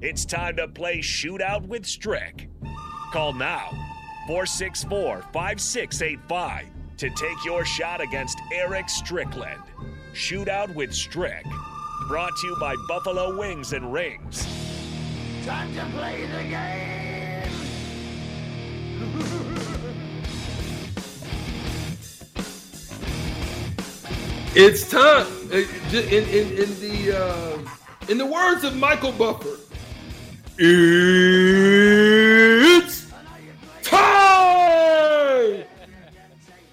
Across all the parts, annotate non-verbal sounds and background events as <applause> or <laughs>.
It's time to play Shootout with Strick. Call now 464 5685 to take your shot against Eric Strickland. Shootout with Strick. Brought to you by Buffalo Wings and Rings. Time to play the game! It's time. Uh, In, in, in the uh, in the words of Michael Buffer, it's time.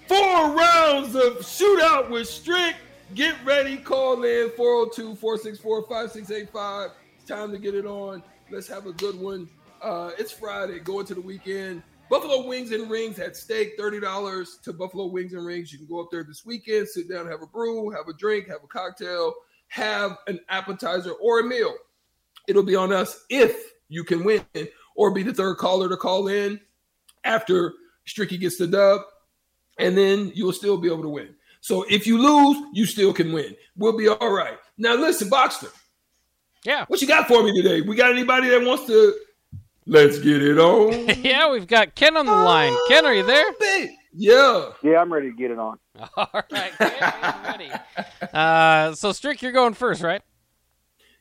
Four rounds of shootout with Strick. Get ready. Call in 402-464-5685. It's time to get it on. Let's have a good one. Uh, it's Friday. Going to the weekend. Buffalo Wings and Rings at stake, $30 to Buffalo Wings and Rings. You can go up there this weekend, sit down, have a brew, have a drink, have a cocktail, have an appetizer or a meal. It'll be on us if you can win or be the third caller to call in after Stricky gets the dub, and then you'll still be able to win. So if you lose, you still can win. We'll be all right. Now listen, Boxster, Yeah. what you got for me today? We got anybody that wants to <laughs> let's get it on? <laughs> yeah, we've got Ken on the line. Ken, are you there? Yeah. Yeah, I'm ready to get it on. <laughs> All right, Ken, ready. Uh, so, Strick, you're going first, right?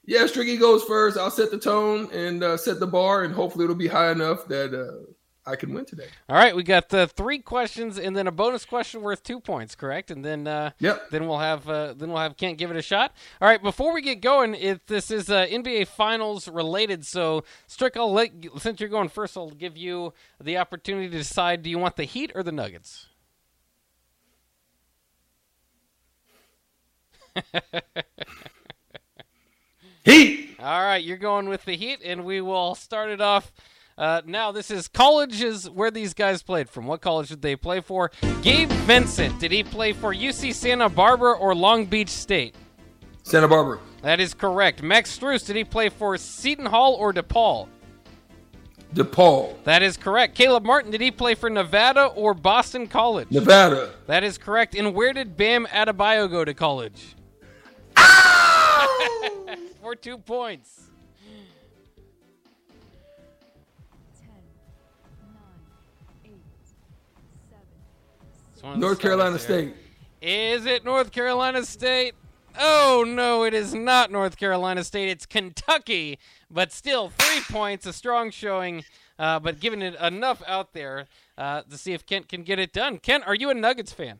Yeah, Stricky goes first. I'll set the tone and uh, set the bar, and hopefully it'll be high enough that uh, I can win today. All right, we got uh, three questions and then a bonus question worth two points, correct? And then uh, Yep. then we'll have uh, then we'll have Kent give it a shot. All right, before we get going, if this is uh, NBA Finals related, so Strick, I'll let you, since you're going first, I'll give you the opportunity to decide: do you want the Heat or the Nuggets? <laughs> <laughs> Heat. All right, you're going with the Heat, and we will start it off. Uh, now, this is colleges where these guys played from. What college did they play for? Gabe Vincent, did he play for UC Santa Barbara or Long Beach State? Santa Barbara. That is correct. Max Strus, did he play for Seton Hall or DePaul? DePaul. That is correct. Caleb Martin, did he play for Nevada or Boston College? Nevada. That is correct. And where did Bam Adebayo go to college? For two points. It's one of the North Carolina. State. Is it North Carolina State? Oh no, it is not North Carolina State. It's Kentucky, but still three points, a strong showing, uh, but giving it enough out there uh, to see if Kent can get it done. Kent, are you a Nuggets fan?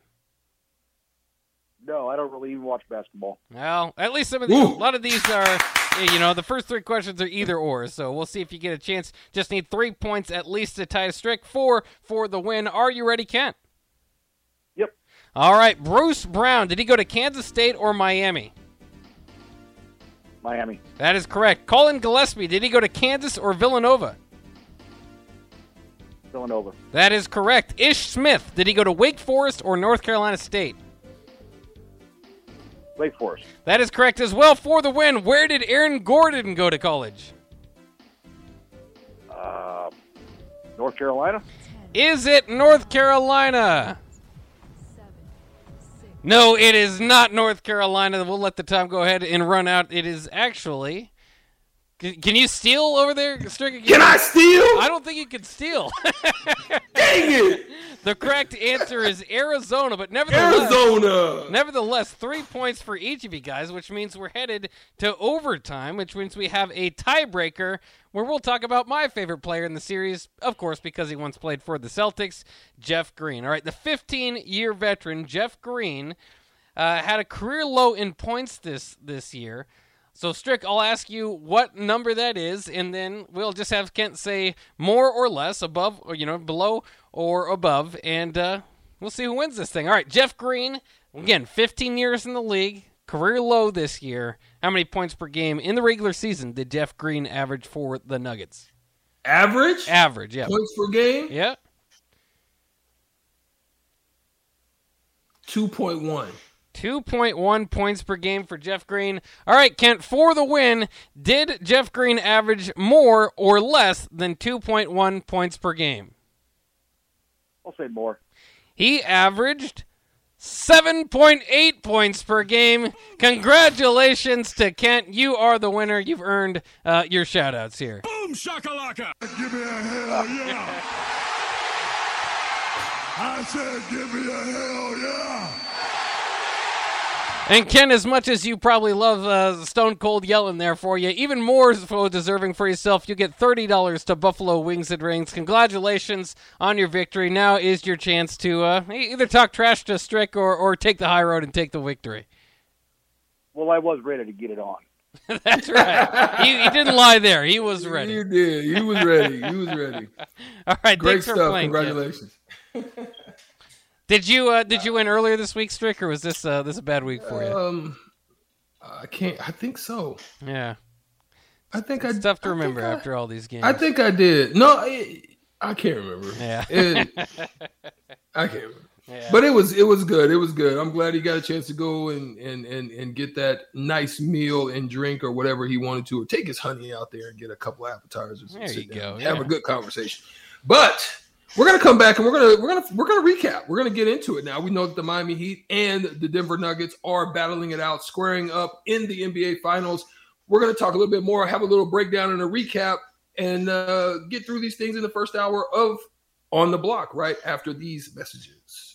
No, I don't really even watch basketball. Well, at least some of these, a lot of these are, eh, you know, the first three questions are either or. So we'll see if you get a chance. Just need three points at least to tie a streak. Four for the win. Are you ready, Kent? Yep. All right, Bruce Brown. Did he go to Kansas State or Miami? Miami. That is correct. Colin Gillespie. Did he go to Kansas or Villanova? Villanova. That is correct. Ish Smith. Did he go to Wake Forest or North Carolina State? Wake Forest. That is correct as well for the win. Where did Aaron Gordon go to college? Uh, North Carolina. Is it North Carolina? No, it is not North Carolina. We'll let the time go ahead and run out. It is actually. Can, can you steal over there, Stricker? Can I steal? I don't think you can steal. <laughs> Dang it. The correct answer is Arizona, but nevertheless, Arizona. Nevertheless, three points for each of you guys, which means we're headed to overtime, which means we have a tiebreaker where we'll talk about my favorite player in the series, of course, because he once played for the Celtics, Jeff Green. All right, the 15 year veteran, Jeff Green, uh, had a career low in points this, this year. So, Strick, I'll ask you what number that is, and then we'll just have Kent say more or less, above, or, you know, below or above, and uh, we'll see who wins this thing. All right, Jeff Green, again, 15 years in the league, career low this year. How many points per game in the regular season did Jeff Green average for the Nuggets? Average Average, yeah. points per game. Yeah. Two point one. 2.1 points per game for Jeff Green. All right, Kent, for the win, did Jeff Green average more or less than 2.1 points per game? I'll say more. He averaged 7.8 points per game. Congratulations to Kent. You are the winner. You've earned uh, your shout outs here. Boom shakalaka. Give me a hell yeah. <laughs> I said give me a hell yeah. And Ken, as much as you probably love uh, Stone Cold yelling there for you, even more so deserving for yourself, you get thirty dollars to Buffalo Wings and Rings. Congratulations on your victory. Now is your chance to uh, either talk trash to Strick or, or take the high road and take the victory. Well, I was ready to get it on. <laughs> That's right. he, he, didn't lie there. He was ready. He did. He was ready. He was ready. <laughs> All right. Great stuff. Playing, Congratulations. <laughs> Did you uh, did you win earlier this week, Strick, or was this uh, this a bad week for you? Um, I can't. I think so. Yeah, I think it's I, tough to remember after all these games. I think I did. No, I, I can't remember. Yeah, it, <laughs> I can't remember. Yeah. But it was it was good. It was good. I'm glad he got a chance to go and and and and get that nice meal and drink or whatever he wanted to, or take his honey out there and get a couple appetizers. There you go. Yeah. Have a good conversation. But we're gonna come back and we're gonna we're gonna we're gonna recap. We're gonna get into it now. We know that the Miami Heat and the Denver Nuggets are battling it out, squaring up in the NBA Finals. We're gonna talk a little bit more, have a little breakdown and a recap, and uh, get through these things in the first hour of On the Block right after these messages.